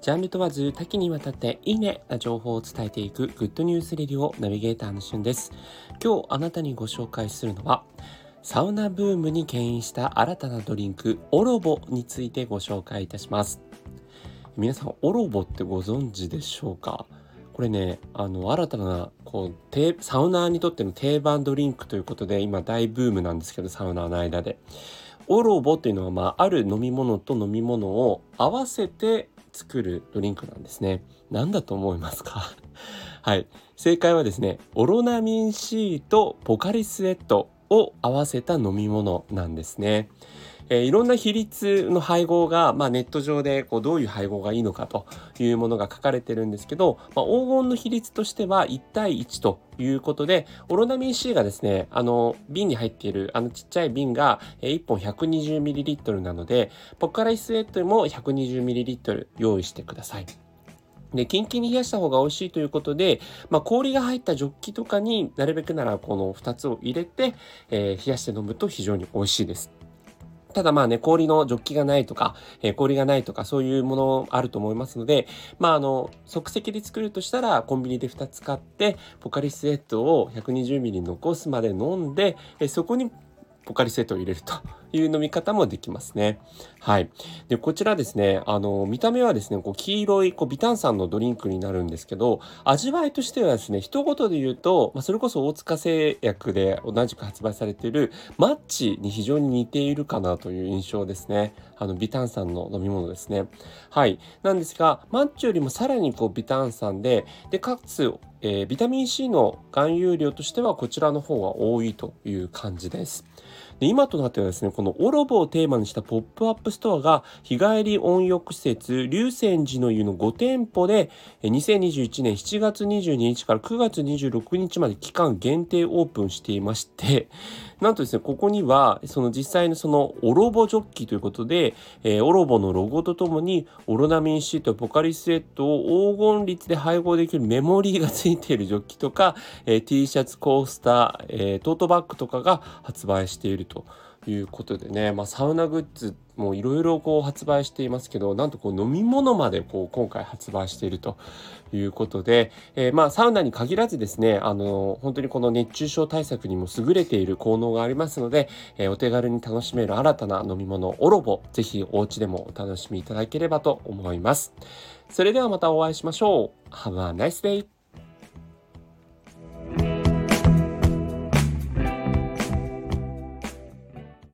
ジャンル問わず多岐にわたっていいねな情報を伝えていくグッドニュースレディオナビゲーターのしゅんです。今日あなたにご紹介するのはサウナブームに牽引した新たなドリンクオロボについてご紹介いたします。皆さんオロボってご存知でしょうか？これねあの新たなこうサウナーにとっての定番ドリンクということで今大ブームなんですけどサウナーの間で。オロボというのは、まあ、ある飲み物と飲み物を合わせて作るドリンクなんですね。何だと思いますか？はい。正解はですね、オロナミン C とポカリスエットを合わせた飲み物なんですね。えー、いろんな比率の配合が、まあ、ネット上でこうどういう配合がいいのかというものが書かれてるんですけど、まあ、黄金の比率としては1対1ということで、オロナミン C がですね、あの、瓶に入っている、あのちっちゃい瓶が、1本 120ml なので、ポッカライスエットも 120ml 用意してください。で、キンキンに冷やした方が美味しいということで、まあ、氷が入ったジョッキとかになるべくならこの2つを入れて、えー、冷やして飲むと非常に美味しいです。ただまあね、氷のジョッキがないとか、えー、氷がないとか、そういうものあると思いますので、まああの、即席で作るとしたら、コンビニで2つ買って、ポカリスエットを 120ml 残すまで飲んで、えー、そこにポカリスエットを入れるという飲み方もできますね。はい。で、こちらですね、あの、見た目はですね、こう黄色いこうビタン酸のドリンクになるんですけど、味わいとしてはですね、一言で言うと、まあ、それこそ大塚製薬で同じく発売されているマッチに非常に似ているかなという印象ですね。あの、ビタン酸の飲み物ですね。はい。なんですが、マッチよりもさらにこうビタン酸で、で、かつ、えー、ビタミン C の含有量としてはこちらの方が多いという感じです。で今となってはですね、このオロボをテーマにしたポップアップストアが日帰り温浴施設、竜泉寺の湯の5店舗で2021年7月22日から9月26日まで期間限定オープンしていまして、なんとですね、ここには、その実際のそのオロボジョッキということで、えー、オロボのロゴとともに、オロナミン C とポカリスエットを黄金率で配合できるメモリがついているジョッキとか、えー、T シャツ、コースター、えー、トートバッグとかが発売していると。いうことでね、まあ、サウナグッズもいろいろこう発売していますけどなんとこう飲み物までこう今回発売しているということで、えー、まあサウナに限らずですねあの本当にこの熱中症対策にも優れている効能がありますので、えー、お手軽に楽しめる新たな飲み物オロボぜひお家でもお楽しみいただければと思います。それではまたお会いしましょう。Have a nice day!